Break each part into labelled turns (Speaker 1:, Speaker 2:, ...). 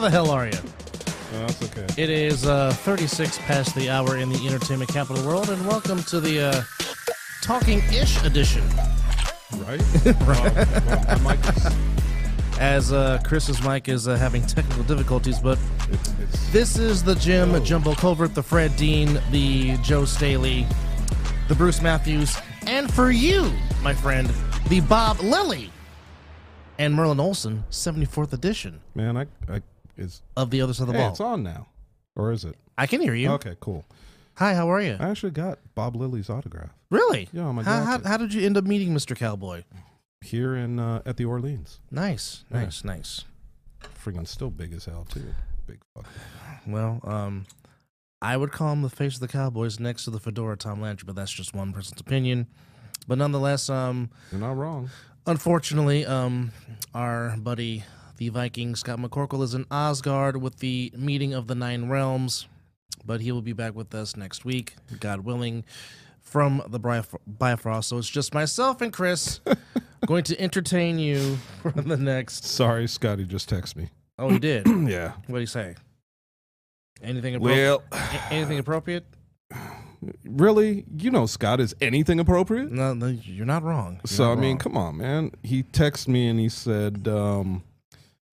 Speaker 1: How the hell are you?
Speaker 2: No, that's okay.
Speaker 1: It is uh, 36 past the hour in the entertainment capital world, and welcome to the uh, Talking Ish edition.
Speaker 2: Right? right. well, mic is,
Speaker 1: As uh, Chris's mic is uh, having technical difficulties, but
Speaker 2: it's, it's,
Speaker 1: this is the Jim
Speaker 2: Oh.
Speaker 1: Jumbo Culvert, the Fred Dean, the Joe Staley, the Bruce Matthews, and for you, my friend, the Bob Lilly and Merlin Olsen 74th edition
Speaker 2: man, I, I, it's,
Speaker 1: of the other side of the
Speaker 2: hey,
Speaker 1: ball.
Speaker 2: it's on now. Or is it?
Speaker 1: I can hear you.
Speaker 2: Okay, cool.
Speaker 1: Hi, how are you?
Speaker 2: I actually got Bob Lilly's autograph
Speaker 1: Really?
Speaker 2: Yeah, on my
Speaker 1: how, how, how did you end up meeting Mr. Cowboy?
Speaker 2: here in uh, at the Orleans.
Speaker 1: Nice,
Speaker 2: Yeah.
Speaker 1: nice, nice.
Speaker 2: Freaking still big as hell too. Big fuck.
Speaker 1: Well, um, I would call him the face of the Cowboys next to the fedora Tom Landry, but that's just one person's opinion. But nonetheless, um,
Speaker 2: You're not wrong.
Speaker 1: unfortunately, um, our buddy the Viking Scott McCorkle is in Asgard with the meeting of the Nine Realms, but he will be back with us next week, God willing, from the Bif- Bifrost. So it's just myself and Chris going to entertain you for the next.
Speaker 2: Sorry, Scotty just texted me.
Speaker 1: Oh, he did.
Speaker 2: yeah.
Speaker 1: What do you say? Anything appropriate?
Speaker 2: Well,
Speaker 1: anything appropriate?
Speaker 2: really, you know, Scott is anything appropriate?
Speaker 1: No, no, you're not wrong. You're
Speaker 2: So
Speaker 1: not
Speaker 2: I mean,
Speaker 1: wrong.
Speaker 2: come on, man. He texted me and he said, um,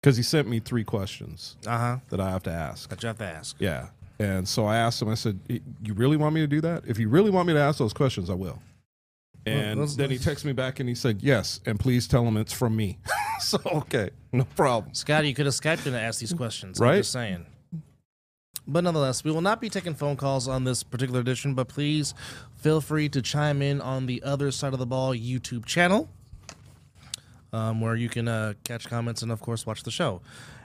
Speaker 2: because he sent me three questions
Speaker 1: uh huh.
Speaker 2: that I have to ask.
Speaker 1: That you have to ask.
Speaker 2: Yeah. And so I asked him, I said, You really want me to do that? If you really want me to ask those questions, I will. And then he texted me back and he said, Yes, and please tell him it's from me. so, okay, no problem.
Speaker 1: Scotty, you could have Skyped in to ask these questions. I'm
Speaker 2: Right?
Speaker 1: just saying. But nonetheless, we will not be taking phone calls on this particular edition, but please feel free to chime in on the other side of the ball YouTube channel, um, where you can uh, catch comments and, of course, watch the show.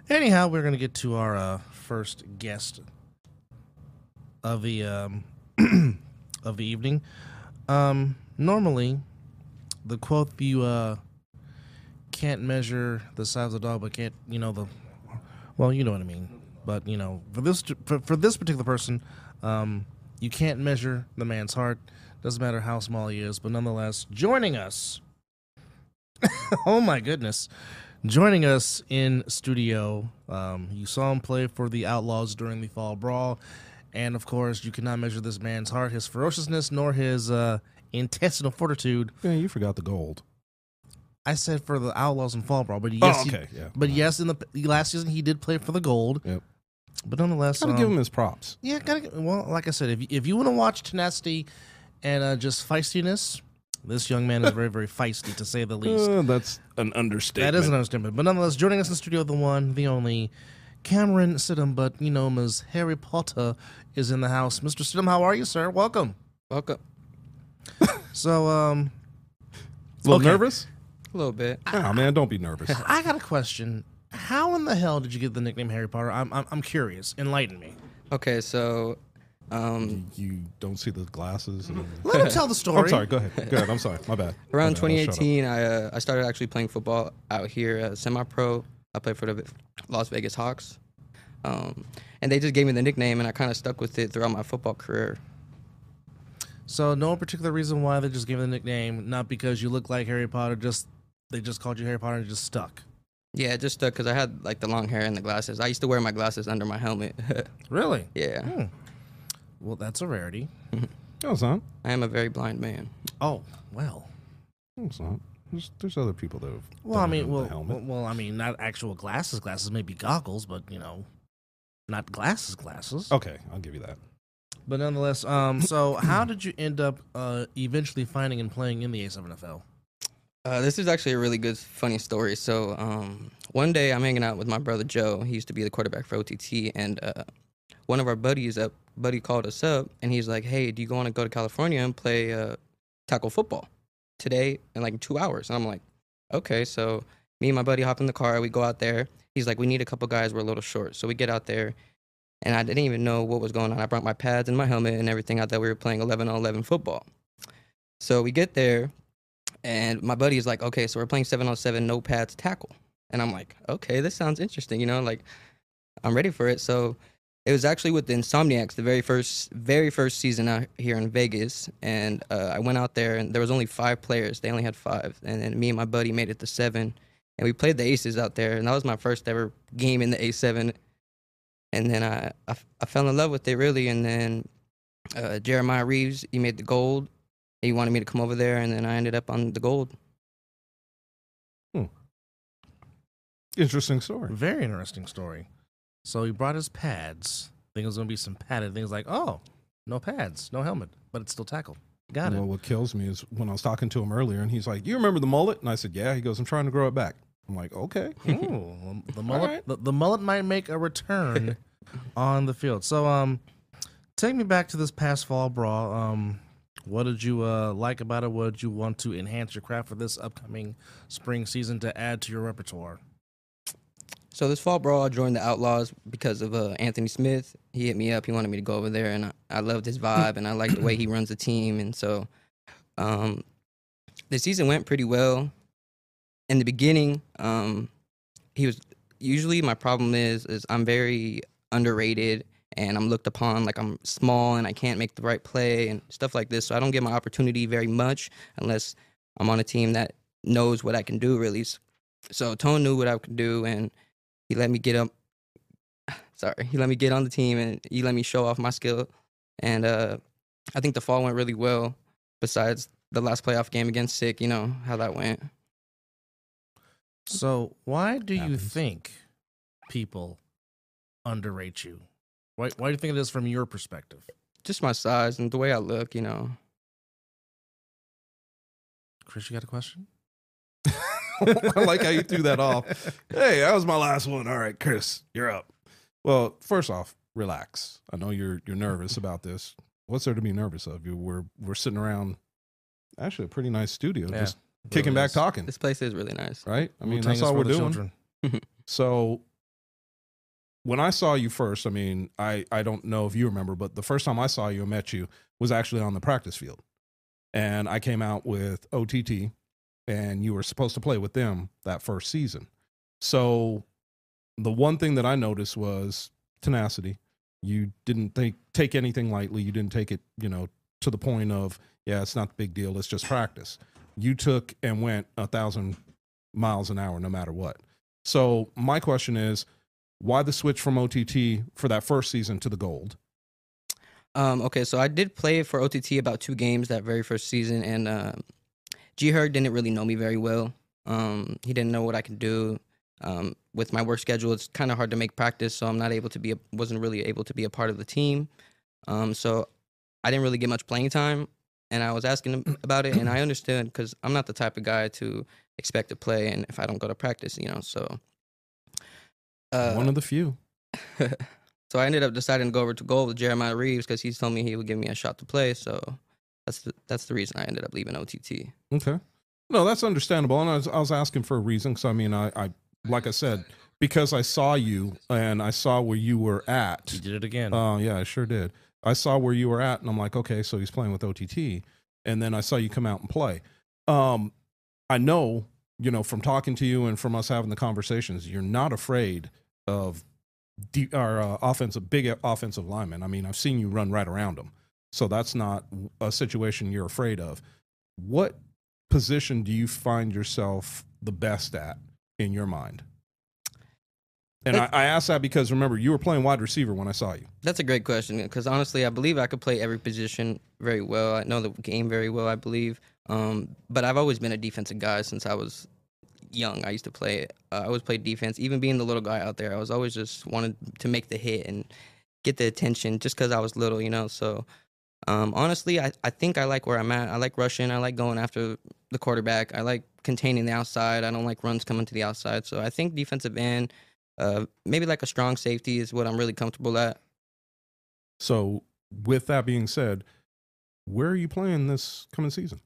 Speaker 1: Anyhow, we're going to get to our uh, first guest of the um, of the evening. Um, normally, the quote you uh, can't measure the size of the dog, but can't you know the well, you know what I mean. But you know, for this for, for this particular person, um, you can't measure the man's heart. Doesn't matter how small he is, but nonetheless, joining us. oh my goodness, joining us in studio. Um, you saw him play for the Outlaws during the Fall Brawl, and of course, you cannot measure this man's heart, his ferociousness, nor his uh, intestinal fortitude.
Speaker 2: Man, you forgot the gold.
Speaker 1: I said for the Outlaws and Fall Brawl, but yes,
Speaker 2: oh,
Speaker 1: he-
Speaker 2: okay. yeah.
Speaker 1: but yes, in the last season he did play for the gold.
Speaker 2: Yep.
Speaker 1: But nonetheless,
Speaker 2: Gotta
Speaker 1: um,
Speaker 2: give him his props.
Speaker 1: yeah, gotta well, like I said, if you, if you want to watch tenacity and uh, just feistiness, this young man is very very feisty to say the least.
Speaker 2: Uh, that's an understatement.
Speaker 1: that is an understatement. But nonetheless, joining us in the studio, the one, the only, Camren Sidhom, but you know him as Harry Potter, is in the house. Mr. Sidhom, how are you, sir? Welcome.
Speaker 3: Welcome.
Speaker 1: So, um,
Speaker 2: A little
Speaker 1: Okay.
Speaker 2: nervous?
Speaker 3: A little bit.
Speaker 2: Oh, man, don't be nervous.
Speaker 1: I got a question. How in the hell did you get the nickname Harry Potter? I'm I'm, I'm curious. Enlighten me.
Speaker 3: Okay, so um,
Speaker 2: you don't see the glasses. And...
Speaker 1: Let him tell the story.
Speaker 2: I'm sorry. Go ahead. Go ahead. I'm sorry. My bad.
Speaker 3: around
Speaker 2: My bad. I'll shut up.
Speaker 3: 2018, I uh, I started actually playing football out here as semi-pro. I played for the Las Vegas Hawks, um, and they just gave me the nickname, and I kind of stuck with it throughout my football career.
Speaker 1: So no particular reason why they just gave you the nickname, not because you look like Harry Potter. Just they just called you Harry Potter and it just stuck.
Speaker 3: Yeah, it just stuck because I had like the long hair and the glasses. I used to wear my glasses under my helmet.
Speaker 1: Really?
Speaker 3: yeah,
Speaker 1: Hmm. Well, that's a rarity.
Speaker 2: No, it's not.
Speaker 3: I am a very blind man.
Speaker 1: Oh well.
Speaker 2: No, it's not. There's, there's other people that have.
Speaker 1: Well, I
Speaker 2: done it
Speaker 1: mean,
Speaker 2: with
Speaker 1: well,
Speaker 2: helmet.
Speaker 1: well, well, I mean, not actual glasses. Glasses, maybe goggles, but you know, not glasses. Glasses.
Speaker 2: Okay, I'll give you that.
Speaker 1: But nonetheless, um, so how did you end up uh, eventually finding and playing in the A7FL?
Speaker 3: Uh, this is actually a really good, funny story. So, um, one day I'm hanging out with my brother Joe. He used to be the quarterback for OTT, and uh, one of our buddies, uh, buddy, called us up, and he's like, "Hey, do you want to go to California and play uh, tackle football today in like two hours?" And I'm like, "Okay." So me and my buddy hop in the car. We go out there. He's like, "We need a couple guys. We're a little short." So we get out there, and I didn't even know what was going on. I brought my pads and my helmet and everything. I thought we were playing 11 on 11 football. So we get there, and my buddy is like, okay, so we're playing seven on seven, no pads, tackle. And I'm like, okay, this sounds interesting, you know, like I'm ready for it. So it was actually with the Insomniacs, the very first, very first season out here in Vegas. And uh, I went out there, and there was only five players. They only had five, and then me and my buddy made it to seven, and we played the Aces out there. And that was my first ever game in the A7. and then I I fell in love with it really, and then uh, Jeremiah Reeves he made the gold. He wanted me to come over there, and then I ended up on the gold. Hmm.
Speaker 2: Interesting story.
Speaker 1: Very interesting story. So he brought his pads. Think it was gonna be some padded things like, oh, no pads, no helmet, but it's still tackle. Got it.
Speaker 2: well,
Speaker 1: it.
Speaker 2: what kills me is when I was talking to him earlier, and he's like, "You remember the mullet?" And I said, "Yeah." He goes, "I'm trying to grow it back." I'm like, "Okay."
Speaker 1: Ooh, the mullet,
Speaker 2: right.
Speaker 1: the, the mullet might make a return on the field. So, um, take me back to this past fall brawl. Um, what did you uh like about it? What did you want to enhance your craft for this upcoming spring season to add to your repertoire?
Speaker 3: So this fall brawl, I joined the Outlaws because of uh, Anthony Smith. He hit me up. He wanted me to go over there, and I, I loved his vibe, and I liked the way he runs the team. And so, um, the season went pretty well. In the beginning, um, he was usually my problem is is I'm very underrated, and I'm looked upon like I'm small and I can't make the right play and stuff like this. So I don't get my opportunity very much unless I'm on a team that knows what I can do. Really, so Tone knew what I could do, and he let me get up. Sorry, he let me get on the team and he let me show off my skill. And uh, I think the fall went really well. Besides the last playoff game against Sick, you know how that went.
Speaker 1: So, why do you think people underrate you? Why, why do you think it is from your perspective?
Speaker 3: Just my size and the way I look, you know.
Speaker 1: Chris, you got a question?
Speaker 2: I like how you threw that off. Hey, that was my last one. All right, Chris, you're up. Well, first off, relax. I know you're you're nervous about this. What's there to be nervous of? You we're we're sitting around actually a pretty nice studio,
Speaker 1: Yeah,
Speaker 2: just kicking
Speaker 1: really
Speaker 2: back talking,
Speaker 3: This place is really nice.
Speaker 2: right? I mean,
Speaker 1: Wu-Tang
Speaker 2: that's all we're doing. So when I saw you first, I mean, I, I don't know if you remember, but the first time I saw you and met you was actually on the practice field. And I came out with OTT, and you were supposed to play with them that first season. So the one thing that I noticed was tenacity. You didn't think take anything lightly. You didn't take it, you know, to the point of, yeah, it's not the big deal. It's just practice. You took and went a thousand miles an hour no matter what. So my question is, why the switch from OTT for that first season to the gold?
Speaker 3: Um, okay, so I did play for OTT about two games that very first season, and uh, G Herg didn't really know me very well. Um, he didn't know what I could do. Um, with my work schedule, it's kind of hard to make practice, so I'm not able to be, a, wasn't really able to be a part of the team. Um, so I didn't really get much playing time, and I was asking him about it, and I understood because I'm not the type of guy to expect to play, and if I don't go to practice, you know, so. Uh,
Speaker 2: One of the few.
Speaker 3: so I ended up deciding to go over to gold with Jeremiah Reeves because he told me he would give me a shot to play. So that's the, that's the reason I ended up leaving OTT.
Speaker 2: Okay. No, that's understandable. And I was, I was asking for a reason because I mean, I, I, like I said, because I saw you and I saw where you were at.
Speaker 1: You did it again.
Speaker 2: Oh, yeah, I sure did. I saw where you were at, and I'm like, okay, so he's playing with OTT, and then I saw you come out and play. Um, I know, you know, from talking to you and from us having the conversations, you're not afraid of de- our uh, offensive, big offensive linemen. I mean, I've seen you run right around them, so that's not a situation you're afraid of. What position do you find yourself the best at in your mind? And I, I ask that because remember, you were playing wide receiver when I saw you.
Speaker 3: That's a great question because honestly, I believe I could play every position very well. I know the game very well, I believe. Um, but I've always been a defensive guy since I was young. I used to play. Uh, I always played defense, even being the little guy out there. I was always just wanted to make the hit and get the attention just because I was little, you know. So um, honestly, I, I think I like where I'm at. I like rushing. I like going after the quarterback. I like containing the outside. I don't like runs coming to the outside. So I think defensive end, uh, maybe like a strong safety is what I'm really comfortable at.
Speaker 2: So, with that being said, where are you playing this coming season?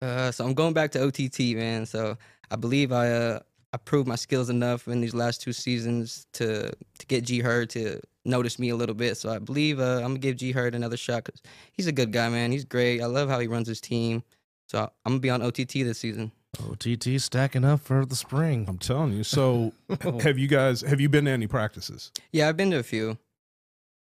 Speaker 3: Uh, so I'm going back to OTT, man. So I believe I uh, I proved my skills enough in these last two seasons to to get G Hurd to notice me a little bit. So I believe uh, I'm gonna give G Hurd another shot because he's a good guy, man. He's great. I love how he runs his team. So I'm gonna be on OTT this season.
Speaker 1: OTT stacking up for the spring.
Speaker 2: I'm telling you. So, have you guys have you been to any practices?
Speaker 3: Yeah, I've been to a few.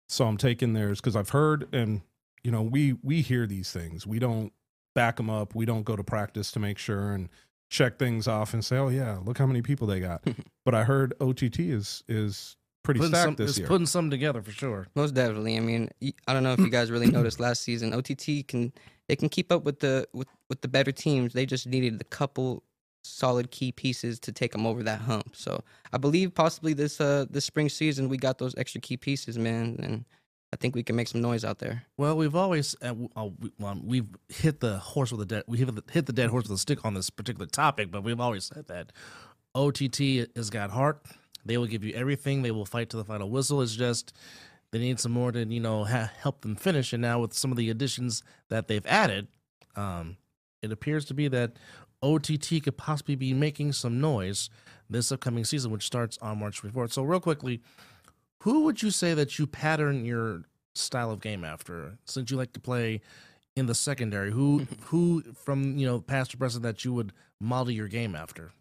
Speaker 2: So I'm taking theirs because I've heard, and you know, we we hear these things. We don't back them up. We don't go to practice to make sure and check things off and say, "Oh yeah, look how many people they got." but I heard OTT is is pretty
Speaker 1: putting
Speaker 2: stacked
Speaker 1: some,
Speaker 2: this
Speaker 1: it's
Speaker 2: year.
Speaker 1: putting some together for sure.
Speaker 3: Most definitely. I mean, I don't know if you guys really noticed last season. OTT can they can keep up with the with with the better teams. They just needed a couple solid key pieces to take them over that hump. So I believe possibly this uh this spring season we got those extra key pieces, man, and I think we can make some noise out there.
Speaker 1: Well, we've always uh, uh, we, well, we've hit the horse with a dead we hit the, hit the dead horse with a stick on this particular topic, but we've always said that OTT has got heart. They will give you everything. They will fight to the final whistle. It's just they need some more to you know ha- help them finish. And now with some of the additions that they've added, um, it appears to be that OTT could possibly be making some noise this upcoming season, which starts on March 24th. So real quickly, who would you say that you pattern your style of game after? Since you like to play in the secondary, who who from you know past or present that you would model your game after?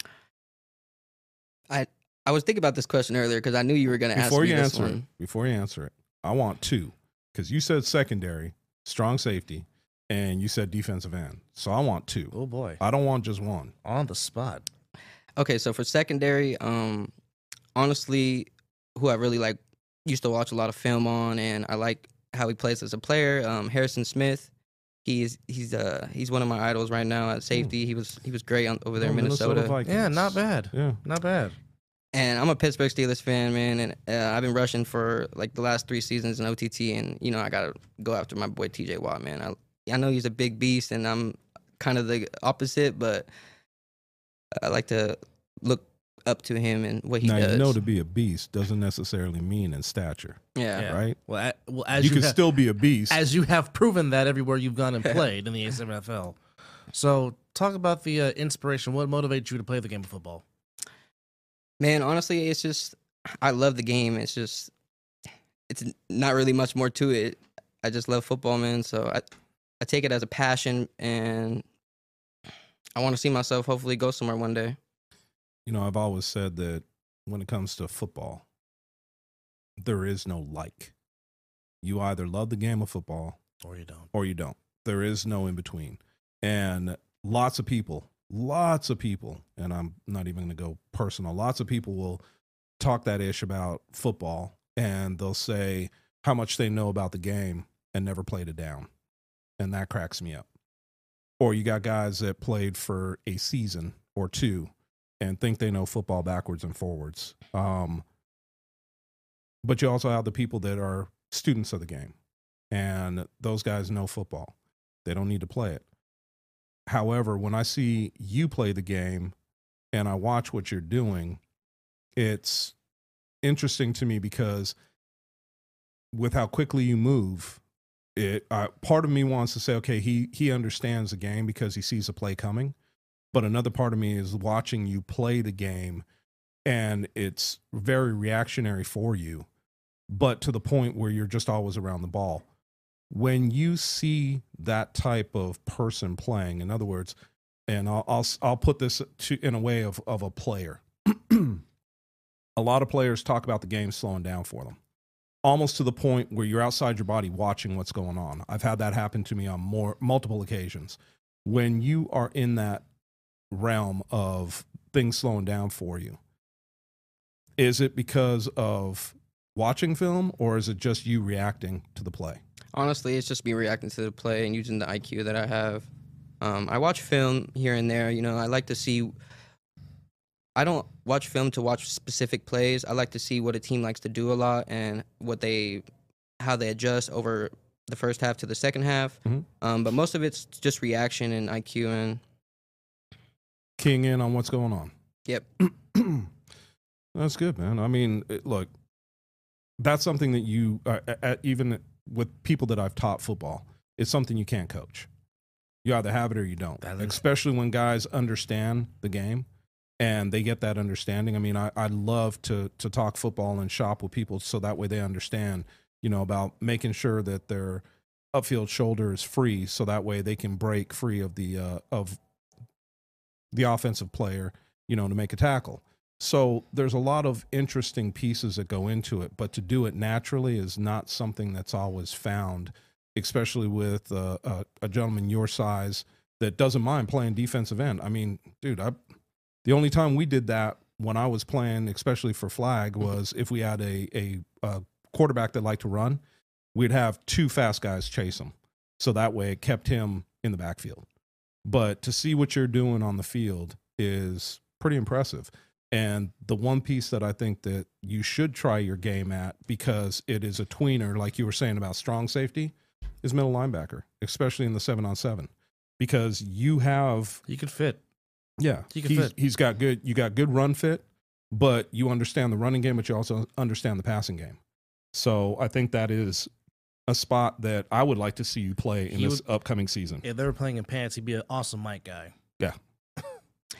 Speaker 3: I was thinking about this question earlier because I knew you were going to ask
Speaker 2: before
Speaker 3: me
Speaker 2: you
Speaker 3: this
Speaker 2: answer
Speaker 3: one.
Speaker 2: it, before you answer it, I want two because you said secondary, strong safety, and you said defensive end. So I want two.
Speaker 1: Oh boy,
Speaker 2: I don't want just one.
Speaker 1: on the spot.
Speaker 3: Okay, so for secondary, um, honestly, who I really like used to watch a lot of film on, and I like how he plays as a player. Um, Harrison Smith, he's he's uh he's one of my idols right now at safety. He was he was great on, over there
Speaker 2: Oh,
Speaker 3: in Minnesota.
Speaker 2: Vikings.
Speaker 1: Yeah, not bad.
Speaker 2: Yeah.
Speaker 1: Not bad.
Speaker 3: And I'm a Pittsburgh Steelers fan, man, and uh, I've been rushing for like the last three seasons in OTT, and you know I gotta go after my boy TJ Watt, man. I I know he's a big beast, and I'm kind of the opposite, but I like to look up to him and what he
Speaker 2: now
Speaker 3: does.
Speaker 2: you know to be a beast doesn't necessarily mean in stature,
Speaker 3: yeah.
Speaker 1: Yeah.
Speaker 2: right?
Speaker 1: Well, a- well as
Speaker 2: you
Speaker 1: you,
Speaker 2: can
Speaker 1: have,
Speaker 2: still be a beast.
Speaker 1: as you have proven that everywhere you've gone and played in the A7FL. So talk about the uh, inspiration. What motivates you to play the game of football?
Speaker 3: Man, honestly, it's just I love the game. It's just it's not really much more to it. I just love football, man. So I I take it as a passion, and I want to see myself hopefully go somewhere one day.
Speaker 2: you know, I've always said that when it comes to football, there is no like. You either love the game of football
Speaker 1: Or you don't.
Speaker 2: or you don't. There is no in between. And lots of people, lots of people, and I'm not even going to go personal, lots of people will talk that ish about football and they'll say how much they know about the game and never played it down. And that cracks me up. Or you got guys that played for a season or two and think they know football backwards and forwards. Um, but you also have the people that are students of the game and those guys know football. They don't need to play it. However, when I see you play the game and I watch what you're doing, it's interesting to me because with how quickly you move, it uh, part of me wants to say, okay, he he understands the game because he sees a play coming, but another part of me is watching you play the game, and it's very reactionary for you, but to the point where you're just always around the ball when you see that type of person playing, in other words, and I'll I'll, I'll put this to, in a way of of a player. a lot of players talk about the game slowing down for them, almost to the point where you're outside your body watching what's going on. I've had that happen to me on more multiple occasions. When you are in that realm of things slowing down for you, is it because of watching film or is it just you reacting to the play?
Speaker 3: Honestly, it's just me reacting to the play and using the IQ that I have. Um, I watch film here and there. You know, I like to see. I don't watch film to watch specific plays. I like to see what a team likes to do a lot and what they, how they adjust over the first half to the second half.
Speaker 2: Mhm.
Speaker 3: Um, but most of it's just reaction and IQ and
Speaker 2: Keying in on what's going on.
Speaker 3: yep.
Speaker 2: That's good, man. I mean, it, look, that's something that you, uh, at, even with people that I've taught football, it's something you can't coach. You either have it or you don't.
Speaker 1: Is-
Speaker 2: Especially when guys understand the game and they get that understanding. I mean, I, I love to to talk football and shop with people so that way they understand, you know, about making sure that their upfield shoulder is free, so that way they can break free of the uh, of the offensive player, you know, to make a tackle. So there's a lot of interesting pieces that go into it, but to do it naturally is not something that's always found, especially with uh, a, a gentleman your size that doesn't mind playing defensive end. I mean, dude, I, the only time we did that when I was playing, especially for flag, was if we had a a, a quarterback that liked to run, we'd have two fast guys chase him, so that way it kept him in the backfield. But to see what you're doing on the field is pretty impressive. And the one piece that I think that you should try your game at because it is a tweener, like you were saying about strong safety, is middle linebacker, especially in the seven on seven, because you have
Speaker 1: You could fit.
Speaker 2: yeah,
Speaker 1: He can
Speaker 2: he's,
Speaker 1: fit.
Speaker 2: he's got good. You got good run fit, but you understand the running game, but you also understand the passing game. So I think that is a spot that I would like to see you play in
Speaker 1: He
Speaker 2: this upcoming season.
Speaker 1: If they were playing in pants, he'd be an awesome mic guy.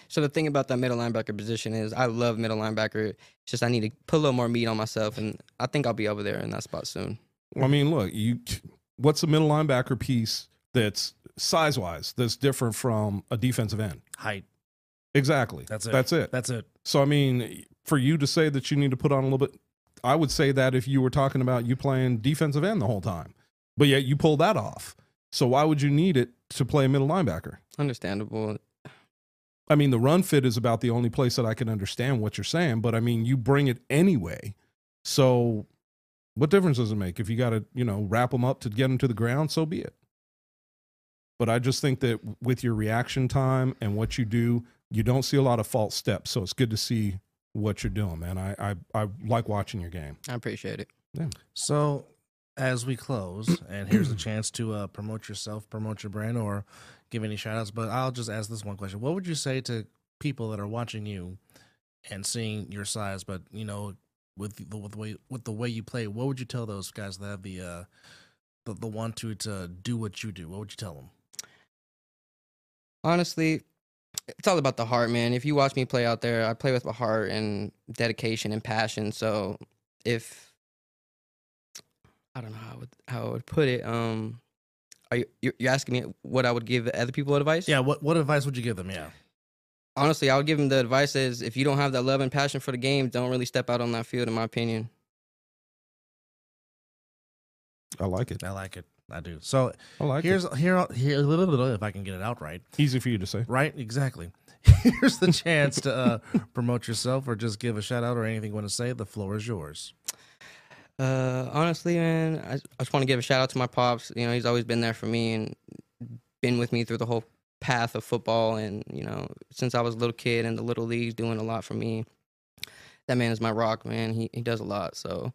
Speaker 3: So the thing about that middle linebacker position is I love middle linebacker. It's just I need to put a little more meat on myself, and I think I'll be over there in that spot soon.
Speaker 2: I mean, look, you. What's a middle linebacker piece that's size wise that's different from a defensive end?
Speaker 1: Height.
Speaker 2: Exactly.
Speaker 1: That's it.
Speaker 2: That's it.
Speaker 1: That's it.
Speaker 2: So I mean, for you to say that you need to put on a little bit, I would say that if you were talking about you playing defensive end the whole time, but yet you pulled that off. So why would you need it to play a middle linebacker?
Speaker 3: Understandable.
Speaker 2: I mean, the run fit is about the only place that I can understand what you're saying, but I mean, you bring it anyway. So what difference does it make if you got to, you know, wrap them up to get them to the ground? So be it. But I just think that with your reaction time and what you do, you don't see a lot of false steps. So it's good to see what you're doing, man. I I, I like watching your game.
Speaker 3: I appreciate it.
Speaker 1: So, as we close, and here's a chance to uh, promote yourself, promote your brand, or give any shout outs. But I'll just ask this one question What would you say to people that are watching you and seeing your size, but, you know, with the, with the way with the way you play, what would you tell those guys that have the uh, the, the want to to do what you do? What would you tell them?
Speaker 3: Honestly, it's all about the heart, man. If you watch me play out there, I play with my heart and dedication and passion. So if I don't know how I would, how I would put it, um, are you you're you're asking me what I would give other people advice?
Speaker 1: Yeah. What what advice would you give them? Yeah.
Speaker 3: Honestly, I would give them the advice is if you don't have that love and passion for the game, don't really step out on that field. In my opinion.
Speaker 2: I like it.
Speaker 1: I like it. I do. So
Speaker 2: I like
Speaker 1: here's
Speaker 2: it.
Speaker 1: here here a little bit if I can get it out right.
Speaker 2: Easy for you to say.
Speaker 1: Right, exactly. Here's the chance to uh, promote yourself or just give a shout out or anything you want to say. The floor is yours.
Speaker 3: Uh, honestly, man, I, I just want to give a shout out to my pops. You know, he's always been there for me and been with me through the whole path of football. And you know, since I was a little kid in the little leagues, doing a lot for me. That man is my rock, man. He he does a lot. So,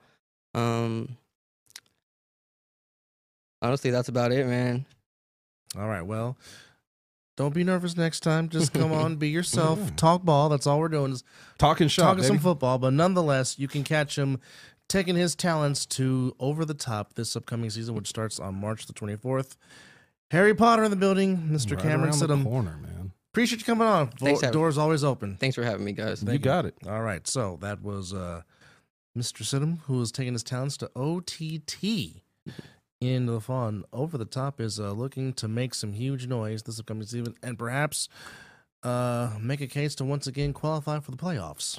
Speaker 3: um, honestly, that's about it, man.
Speaker 1: All right. Well, don't be nervous next time. Just come on, be yourself, talk ball. That's all we're doing is
Speaker 2: Talking shop,
Speaker 1: talking some football. But nonetheless, you can catch him taking his talents to over the top this upcoming season, which starts on March the 24th. Harry Potter in the building, Mr.
Speaker 2: Right
Speaker 1: Camren
Speaker 2: around the
Speaker 1: Sidhom.
Speaker 2: corner, man.
Speaker 1: Appreciate you coming on.
Speaker 3: Thanks,
Speaker 1: Vo- Doors always open.
Speaker 3: Thanks for having me, guys.
Speaker 2: you
Speaker 1: Thank
Speaker 2: got it.
Speaker 1: All right. So that was uh, Mr. Sidhom, who is taking his talents to OTT. In the fun, over the top is uh, looking to make some huge noise this upcoming season, and perhaps uh, make a case to once again qualify for the playoffs.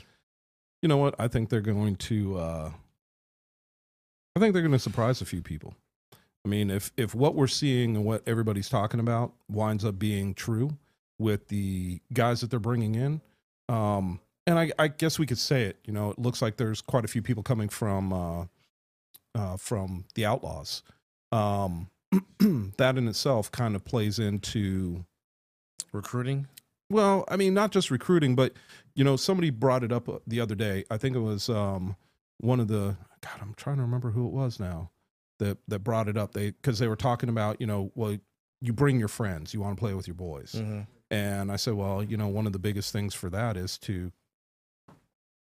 Speaker 2: You know what? I think they're going to. Uh, I think they're going to surprise a few people. I mean, if if what we're seeing and what everybody's talking about winds up being true with the guys that they're bringing in, um, and I, I guess we could say it. You know, it looks like there's quite a few people coming from uh, uh, from the Outlaws. Um, that in itself kind of plays into
Speaker 1: Recruiting,
Speaker 2: well, I mean, not just recruiting, but you know, somebody brought it up uh, the other day. I think it was um, one of the God. I'm trying to remember who it was now that that brought it up. They because they were talking about you know, well, you bring your friends, you want to play with your boys,
Speaker 1: mm-hmm.
Speaker 2: and I said, well, you know, one of the biggest things for that is to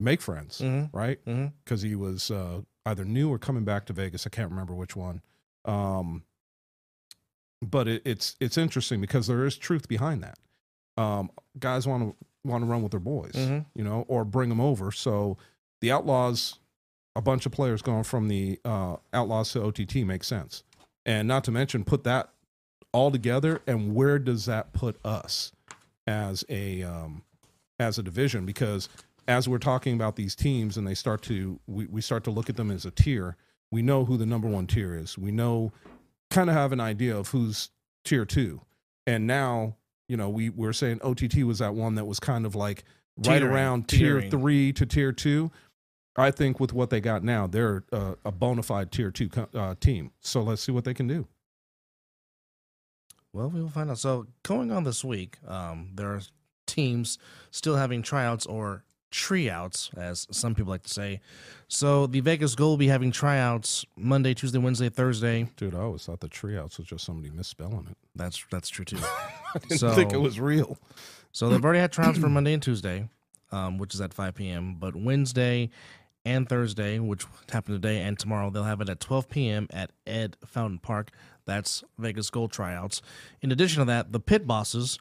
Speaker 2: make friends,
Speaker 1: Mm-hmm.
Speaker 2: right?
Speaker 1: Mm-hmm.
Speaker 2: because he was uh, either new or coming back to Vegas. I can't remember which one. Um, but it, it's it's interesting because there is truth behind that. Um, guys want to want to run with their boys,
Speaker 1: Mhm.
Speaker 2: you know, or bring them over. So the Outlaws, a bunch of players going from the uh, Outlaws to OTT makes sense, and not to mention put that all together. And where does that put us as a um, as a division? Because as we're talking about these teams and they start to we, we start to look at them as a tier we know who the number one tier is we know kind of have an idea of who's tier two and now you know we we're saying ott was that one that was kind of like right around tier three to tier two. I think with what they got now, they're uh, a bona fide tier two uh, team. So let's see what they can do.
Speaker 1: Well, we will find out. So going on this week, um, there are teams still having tryouts or treeouts, as some people like to say. So the Vegas Gold will be having tryouts Monday, Tuesday, Wednesday, Thursday.
Speaker 2: Dude, I always thought the treeouts was just somebody misspelling it.
Speaker 1: That's that's true too.
Speaker 2: I didn't
Speaker 1: So-
Speaker 2: think it was real.
Speaker 1: So they've already had tryouts for Monday and Tuesday, um, which is at 5 p.m. But Wednesday and Thursday, which happened today and tomorrow, they'll have it at 12 p.m. at Ed Fountain Park. That's Vegas Gold tryouts. In addition to that, the pit bosses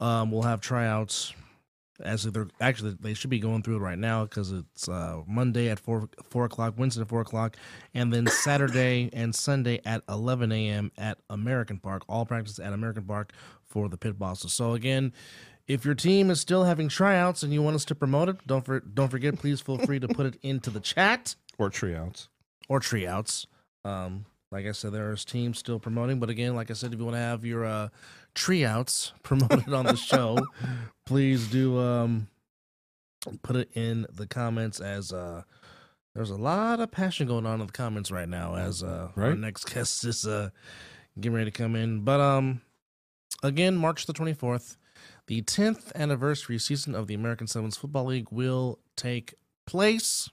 Speaker 1: um, will have tryouts. As they're actually, they should be going through it right now because it's uh, Monday at four four o'clock, Wednesday at four o'clock, and then Saturday and Sunday at 11 a.m. at American Park. All practice at American Park for the pit bosses. So again, if your team is still having tryouts and you want us to promote it, don't for, don't forget. Please feel free to put it into the chat
Speaker 2: Or treeouts.
Speaker 1: or tryouts. Um, like I said, there's teams still promoting, but again, like I said, if you want to have your uh, tryouts promoted on the show, please do um, put it in the comments. As uh, there's a lot of passion going on in the comments right now, as uh, our
Speaker 2: Right.
Speaker 1: next guest is uh, getting ready to come in. But um, again, March the 24th, the 10th anniversary season of the American Sevens Football League will take place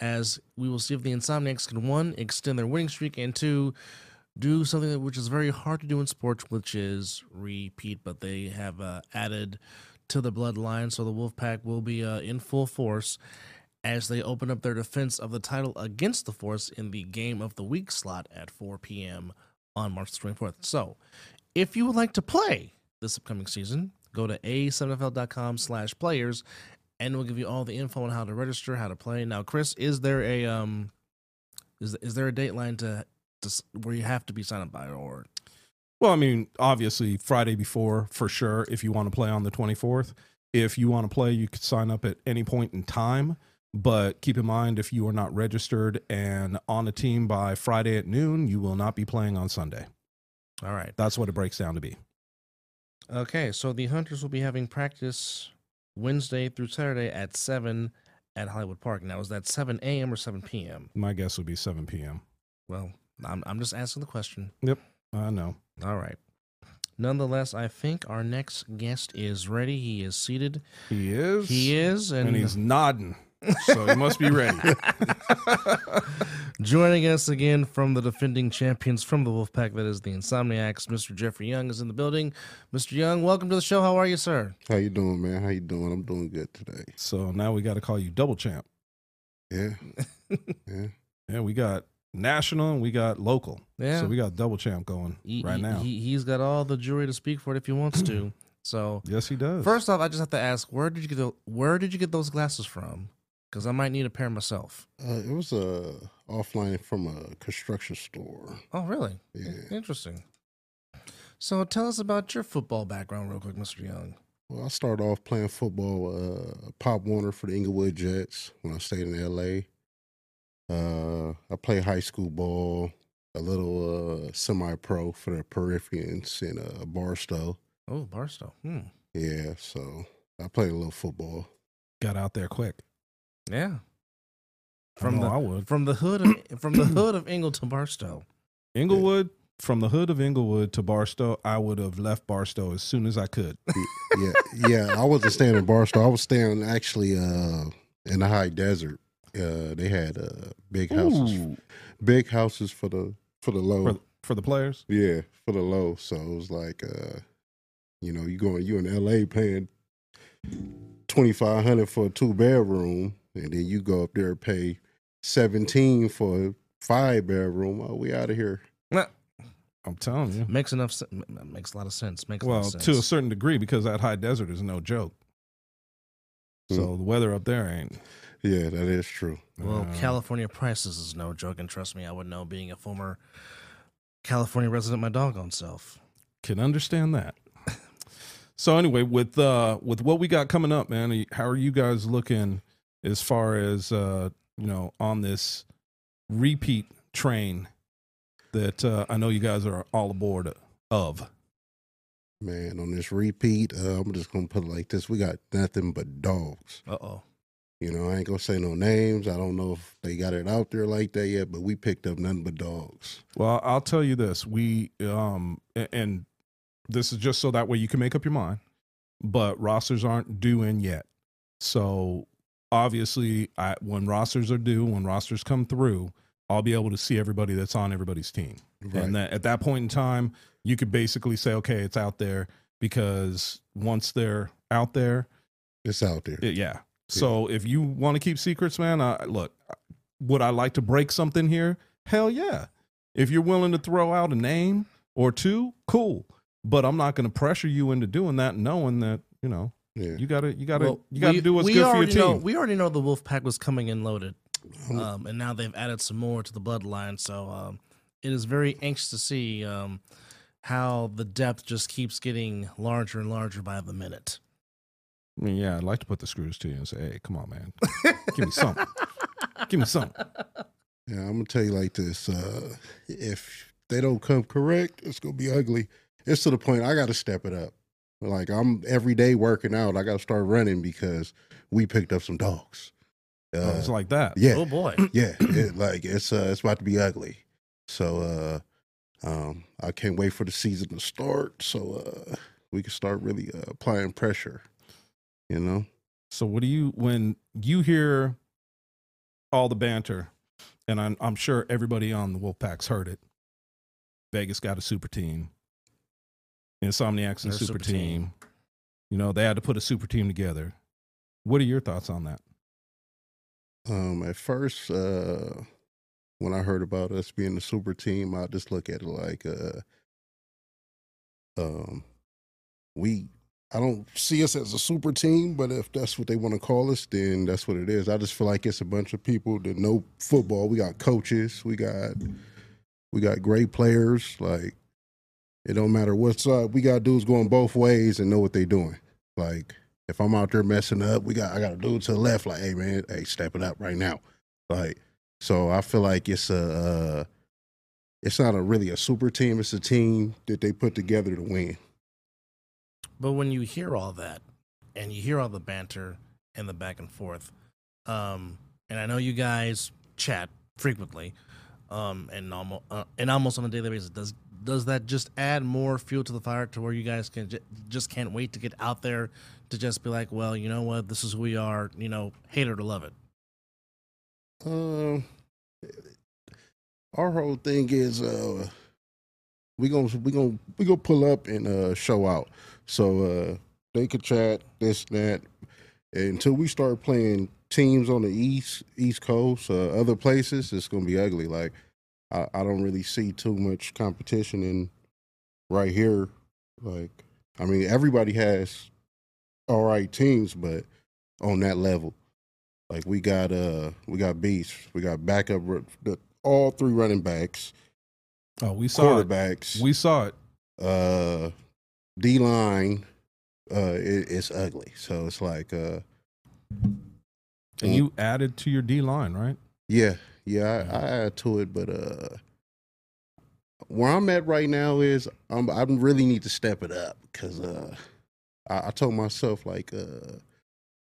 Speaker 1: as we will see if the Insomniacs can one extend their winning streak and two do something that- which is very hard to do in sports, which is repeat. But they have uh, added to the bloodline, so the Wolfpack will be uh, in full force as they open up their defense of the title against the Force in the game of the week slot at 4 p.m. on March 24th. So, if you would like to play this upcoming season, go to a7fl.com slash players and we'll give you all the info on how to register, how to play. Now, Chris, is there a um, is is there a dateline to, to where you have to be signed up by, or
Speaker 2: Well, I mean, obviously Friday before for sure. If you want to play on the 24th, if you want to play, you could sign up at any point in time. But keep in mind, if you are not registered and on a team by Friday at noon, you will not be playing on Sunday.
Speaker 1: all right?
Speaker 2: That's what it breaks down to be.
Speaker 1: Okay, so the Hunters will be having practice Wednesday through Saturday at seven at Hollywood Park. Now, is that seven a.m. or seven p.m.?
Speaker 2: My guess would be 7 p.m.
Speaker 1: Well, I'm I'm just asking the question.
Speaker 2: Yep, I know.
Speaker 1: All right. Nonetheless, I think our next guest is ready. He is seated.
Speaker 2: He is.
Speaker 1: He is, and,
Speaker 2: And he's nodding. So he must be ready.
Speaker 1: joining us again from the defending champions from the Wolfpack. That is the Insomniacs. Mr. Jeffrey Young is in the building. Mr. Young, welcome to the show. How are you, sir?
Speaker 4: How you doing, man? How you doing? I'm doing good today.
Speaker 2: so now we got to call you double champ.
Speaker 4: Yeah, yeah.
Speaker 2: Yeah, we got national and we got local.
Speaker 1: Yeah.
Speaker 2: So we got double champ going
Speaker 1: He,
Speaker 2: right
Speaker 1: he-
Speaker 2: now.
Speaker 1: he, he's got all the jury to speak for it if he wants to. So
Speaker 2: yes, he does.
Speaker 1: first off, I just have to ask, where did you get the, where did you get those glasses from? Because I might need a pair myself.
Speaker 4: Uh, it was uh, offline from a construction store.
Speaker 1: Oh, really?
Speaker 4: Yeah.
Speaker 1: Interesting. So tell us about your football background, real quick, Mr. Young.
Speaker 4: Well, I started off playing football, uh, Pop Warner for the Inglewood Jets when I stayed in L.A. Uh, I played high school ball, a little uh, semi-pro for the Peripherans in uh, Barstow.
Speaker 1: Oh, Barstow. Hmm.
Speaker 4: Yeah, so I played a little football.
Speaker 2: got out there quick.
Speaker 1: Yeah.
Speaker 2: From
Speaker 1: From
Speaker 2: I,
Speaker 1: the
Speaker 2: I would.
Speaker 1: from the hood of from the hood of Ingle to Barstow.
Speaker 2: Inglewood, from the hood of Inglewood to Barstow, I would have left Barstow as soon as I could.
Speaker 4: yeah, yeah. I wasn't staying in Barstow. I was staying actually uh, in the high desert. Uh, they had uh, big houses,
Speaker 2: Ooh,
Speaker 4: big houses for the for the low.
Speaker 2: for, for the players.
Speaker 4: yeah, for the low. So it was like, uh, you know, you going you in L.A. paying twenty five hundred for a two bedroom, and then you go up there and pay seventeen for a five bedroom. Oh, we out of here.
Speaker 2: I'm telling you.
Speaker 1: Makes enough se- m- m- makes a lot of sense. Makes a lot
Speaker 2: Well,
Speaker 1: of sense.
Speaker 2: to a certain degree, because that high desert is no joke. So the weather up there ain't.
Speaker 4: Yeah, that is true.
Speaker 1: Well,
Speaker 2: uh,
Speaker 1: California prices is no joke, and trust me, I would know being a former California resident, my doggone self.
Speaker 2: can understand that. so anyway, with uh with what we got coming up, man, how are you guys looking as far as uh you know on this repeat train that uh, I know you guys are all aboard of?
Speaker 4: Man, on this repeat, uh, I'm just gonna put it like this: we got nothing but dogs.
Speaker 1: Uh oh.
Speaker 4: You know, I ain't gonna say no names. I don't know if they got it out there like that yet, but we picked up nothing but dogs.
Speaker 2: Well, I'll tell you this: we um, and this is just so that way you can make up your mind. But rosters aren't due in yet, so obviously, I, when rosters are due, when rosters come through, I'll be able to see everybody that's on everybody's team.
Speaker 4: Right.
Speaker 2: And that, at that point in time, you could basically say, okay, it's out there because once they're out there,
Speaker 4: it's out there.
Speaker 2: it- yeah. So if you want to keep secrets, man, uh, look, would I like to break something here? Hell yeah. If you're willing to throw out a name or two, cool. But I'm not going to pressure you into doing that, knowing that you know
Speaker 4: yeah.
Speaker 2: you gotta you gotta
Speaker 1: Well,
Speaker 2: you gotta
Speaker 1: we-
Speaker 2: do what's
Speaker 1: we
Speaker 2: good for your
Speaker 1: already
Speaker 2: team.
Speaker 1: Know, we already know the wolf pack was coming in loaded, um, and now they've added some more to the bloodline. So um, it is very anxious to see um, how the depth just keeps getting larger and larger by the minute.
Speaker 2: I mean, yeah, I'd like to put the screws to you and say, hey, come on, man, give me something, give me something.
Speaker 4: Yeah, I'm gonna tell you like this: uh, if they don't come correct, it's gonna be ugly. It's to the point I got to step it up. Like I'm every day working out. I got to start running because we picked up some dogs.
Speaker 2: Oh,
Speaker 4: Uh,
Speaker 2: it's like that.
Speaker 4: yeah,
Speaker 1: Oh boy.
Speaker 4: yeah, it, like it's uh, it's about to be ugly. So uh, um, I can't wait for the season to start so uh, we can start really uh, applying pressure. You know,
Speaker 2: So what do you when you hear all the banter, and I'm I'm sure everybody on the Wolfpack's heard it. Vegas got a super team. Insomniacs and super,
Speaker 1: super
Speaker 2: team.
Speaker 1: team.
Speaker 2: You know they had to put a super team together. What are your thoughts on that?
Speaker 4: um, at first uh, when I heard about us being the super team, I just look at it like uh, um, we. I don't see us as a super team, but if that's what they want to call us, then that's what it is. I just feel like it's a bunch of people that know football. We got coaches, we got we got great players. Like it don't matter what's up. We got dudes going both ways and know what they're doing. Like if I'm out there messing up, we got I got a dude to the left. Like, hey man, hey, step it up right now. Like, so I feel like it's a uh, it's not a really a super team. It's a team that they put together to win.
Speaker 1: But when you hear all that, and you hear all the banter and the back and forth, um, and I know you guys chat frequently, um, and almost uh, and almost on a daily basis, does does that just add more fuel to the fire to where you guys can j- just can't wait to get out there to just be like, well, you know what, this is who we are, you know, hate it or love it.
Speaker 4: Um, our whole thing is uh, we gonna we gonna we gonna pull up and uh show out. So uh, they could chat this that until we start playing teams on the east east coast, uh, other places. It's gonna be ugly. Like I, I don't really see too much competition in right here. Like I mean, everybody has all right teams, but on that level. Like we got uh we got beasts, we got backup the, all three running backs,
Speaker 2: Oh, we saw it.
Speaker 4: quarterbacks,
Speaker 2: We saw it.
Speaker 4: uh D line. Uh, it, it's ugly. So it's like uh,
Speaker 2: And you added to your D line, right?
Speaker 4: yeah, yeah. I, I add to it, but uh, where I'm at right now is I'm I really need to step it up because uh, I, I told myself like uh.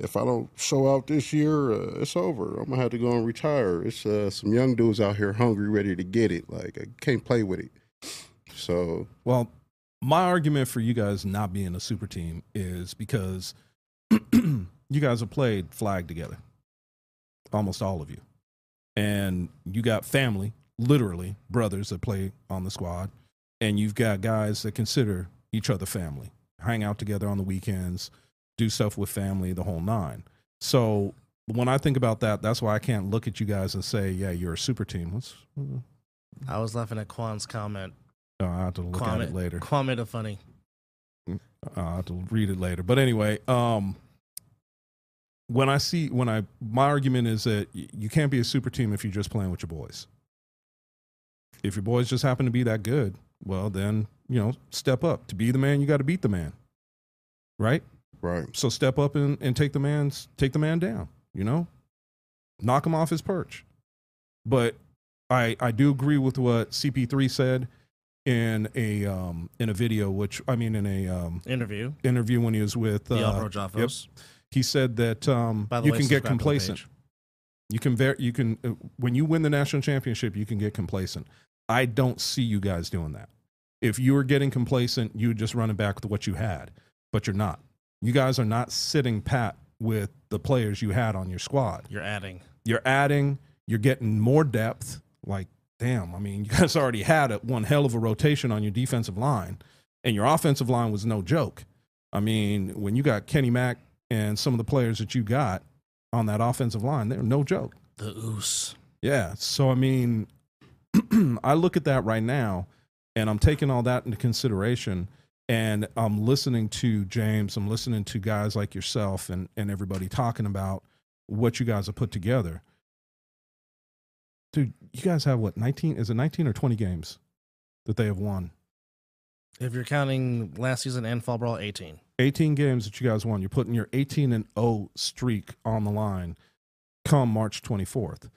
Speaker 4: If I don't show out this year, uh, it's over. I'm gonna have to go and retire. It's uh, some young dudes out here hungry, ready to get it. Like I can't play with it. So
Speaker 2: Well, my argument for you guys not being a super team is because you guys have played flag together, almost all of you, and you got family, literally brothers that play on the squad, and you've got guys that consider each other family, hang out together on the weekends, do stuff with family, the whole nine. So when I think about that, that's why I can't look at you guys and say, "Yeah, you're a super team." Let's.
Speaker 1: I was laughing at Quan's comment.
Speaker 2: Uh, I have to look
Speaker 1: Kwame,
Speaker 2: at it later.
Speaker 1: Quan made it funny.
Speaker 2: Uh, I'll have to read it later. But anyway, um, when I see when I my argument is that you can't be a super team if you're just playing with your boys. If your boys just happen to be that good, well then you know step up to be the man. You got to beat the man, right?
Speaker 4: right,
Speaker 2: So step up and, and take the man's take the man down. You know, knock him off his perch. But I I do agree with what CP3 said. in a um, in a video, which I mean in a um,
Speaker 1: Interview.
Speaker 2: interview when he was with
Speaker 1: The
Speaker 2: uh,
Speaker 1: Alvaro Jaffos.
Speaker 2: He said that um, you
Speaker 1: way,
Speaker 2: can get
Speaker 1: subscribe to the
Speaker 2: complacent. You can ver- you can uh, when you win the national championship, you can get complacent. I don't see you guys doing that. If you were getting complacent, you would just run it back with what you had, but you're not. You guys are not sitting pat with the players you had on your squad.
Speaker 1: You're adding.
Speaker 2: You're adding, you're getting more depth. Like, damn, I mean, you guys already had a, one hell of a rotation on your defensive line, and your offensive line was no joke. I mean, when you got Kenny Mack and some of the players that you got on that offensive line, they're no joke.
Speaker 1: The oos.
Speaker 2: Yeah. So I mean, I look at that right now, and I'm taking all that into consideration, and I'm listening to James. I'm listening to guys like yourself and and everybody talking about what you guys have put together. Dude, you guys have what 19? Is it 19 or 20 games that they have won?
Speaker 1: If you're counting last season and fall brawl, 18.
Speaker 2: 18 games that you guys won. You're putting your 18 and 0 streak on the line come March 24th.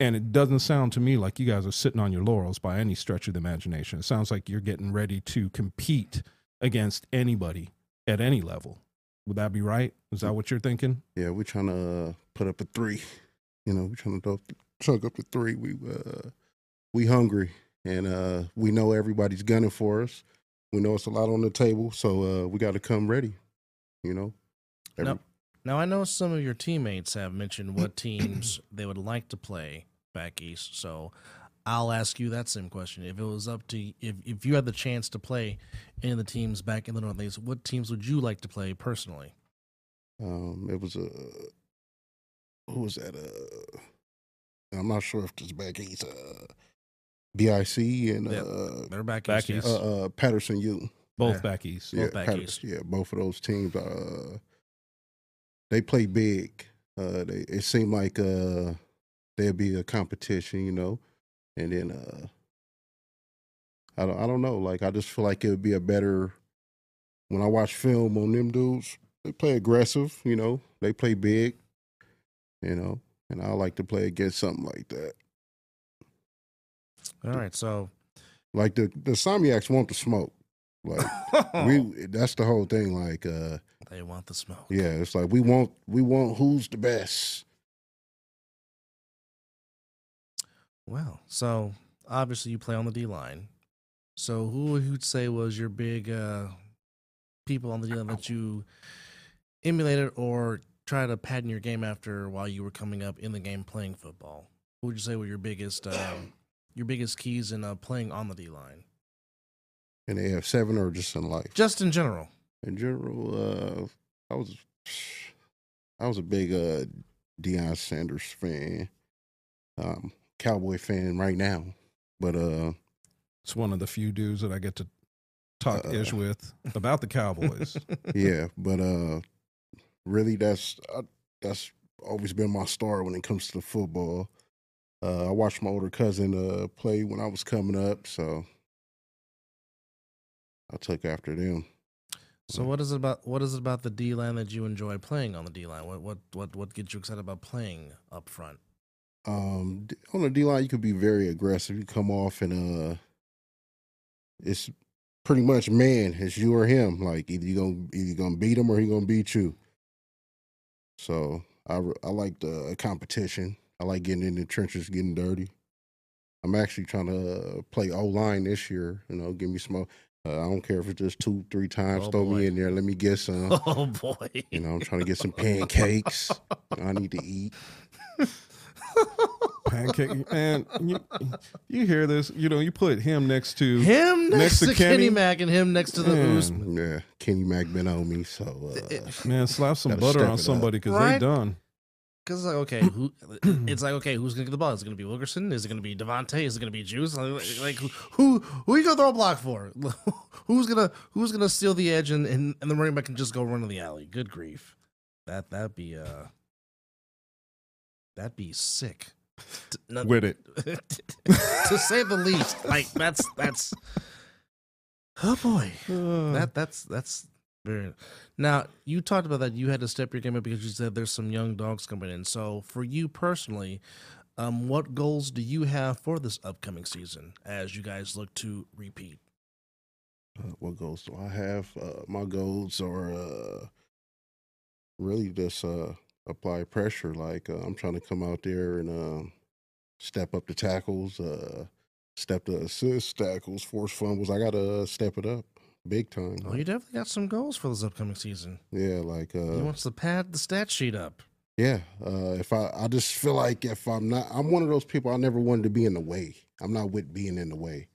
Speaker 2: And it doesn't sound to me like you guys are sitting on your laurels by any stretch of the imagination. It sounds like you're getting ready to compete against anybody at any level. Would that be right? Is that what you're thinking?
Speaker 4: Yeah, we're trying to uh, put up a three. You know, we're trying to chunk up the three. We uh, we hungry, and uh, we know everybody's gunning for us. We know it's a lot on the table, so uh, we got to come ready. You know. Every-
Speaker 1: Now, now, I know some of your teammates have mentioned what teams they would like to play back east. So I'll ask you that same question. If it was up to if if you had the chance to play any of the teams back in the Northeast, what teams would you like to play personally?
Speaker 4: Um, it was a who was that? Uh, I'm not sure if it's back east. Uh, BIC and
Speaker 1: Yep.
Speaker 4: uh,
Speaker 1: They're back,
Speaker 2: Back
Speaker 1: east.
Speaker 2: east.
Speaker 4: uh, uh, Patterson U.
Speaker 2: Both
Speaker 1: Yeah.
Speaker 2: back east.
Speaker 1: Both
Speaker 4: yeah,
Speaker 1: back
Speaker 4: Patter-
Speaker 1: east.
Speaker 4: yeah, both of those teams. Uh, they play big. Uh, they, it seemed like uh, there'd be a competition, you know, and then uh, I don't, I don't know. Like I just feel like it would be a better. When I watch film on them dudes, they play aggressive, you know. They play big, you know, and I like to play against something like that.
Speaker 1: All right, so
Speaker 4: Like the the Somniacs want the smoke. Like we, that's the whole thing. Like. uh
Speaker 1: they want the smoke.
Speaker 4: Yeah, it's like we want we want who's the best.
Speaker 1: Well, so obviously you play on the D line. So who would you say was your big uh, people on the D line that you emulated or try to pattern your game after while you were coming up in the game playing football? Who would you say were your biggest um, your biggest keys in uh, playing on the D line?
Speaker 4: And they have seven or just in life.
Speaker 1: Just in general.
Speaker 4: In general, uh I was I was a big uh Deion Sanders fan. Um Cowboy fan right now. But uh
Speaker 2: It's one of the few dudes that I get to talk
Speaker 4: Uh,
Speaker 2: ish with about the Cowboys.
Speaker 4: yeah, but uh really that's uh, that's always been my star when it comes to the football. Uh I watched my older cousin uh play when I was coming up, so I took after them.
Speaker 1: So what is it about what is it about the D line that you enjoy playing on the D line? What what what what gets you excited about playing up front?
Speaker 4: um on the D line you could be very aggressive. You come off and uh it's pretty much man, it's you or him. Like either you gonna either you gonna beat him or he gonna beat you. So I I like the competition. I like getting in the trenches, getting dirty. I'm actually trying to uh, play O line this year. You know, give me some. Uh, I don't care if it's just two, three times.
Speaker 1: Oh,
Speaker 4: throw
Speaker 1: boy.
Speaker 4: me in there. Let me get some.
Speaker 1: Oh boy.
Speaker 4: You know, I'm trying to get some pancakes. I need to eat.
Speaker 2: Pancake and you, you hear this? You know, you put him next to
Speaker 1: Him next,
Speaker 2: Next
Speaker 1: to,
Speaker 2: to
Speaker 1: Kenny,
Speaker 2: Kenny?
Speaker 1: Mac and him next to the
Speaker 2: Yeah.
Speaker 1: Oos.
Speaker 4: Yeah, Kenny Mac been on me, so uh,
Speaker 2: man. Slap some butter on somebody because
Speaker 1: Right?
Speaker 2: they done.
Speaker 1: Because it's like, okay, who? It's like, okay, who's gonna get the ball? Is it gonna be Wilkerson? Is it gonna be Devontae? Is it gonna be Juice? Like, like who, who? Who you gonna throw a block for? who's gonna Who's gonna steal the edge and and, and the running back can just go run in the alley? Good grief, that that'd be uh, that'd be sick. T- no-
Speaker 2: with it.
Speaker 1: to say the least. Like that's that's. Oh boy.
Speaker 2: Uh,
Speaker 1: That that's that's very. Now you talked about that you had to step your game up because you said there's some young dogs coming in. So for you personally, um, what goals do you have for this upcoming season as you guys look to repeat?
Speaker 4: uh, what goals do I have? Uh, my goals are uh, really just uh, apply pressure. Like uh, I'm trying to come out there and um step up the tackles, uh, step the assist tackles, force fumbles. I gotta step it up big time.
Speaker 1: Well, you definitely got some goals for this upcoming season.
Speaker 4: yeah, like
Speaker 1: he
Speaker 4: uh,
Speaker 1: wants to pad the stat sheet up.
Speaker 4: yeah. Uh, if I, I just feel like if I'm not, I'm one of those people. I never wanted to be in the way. I'm not with being in the way.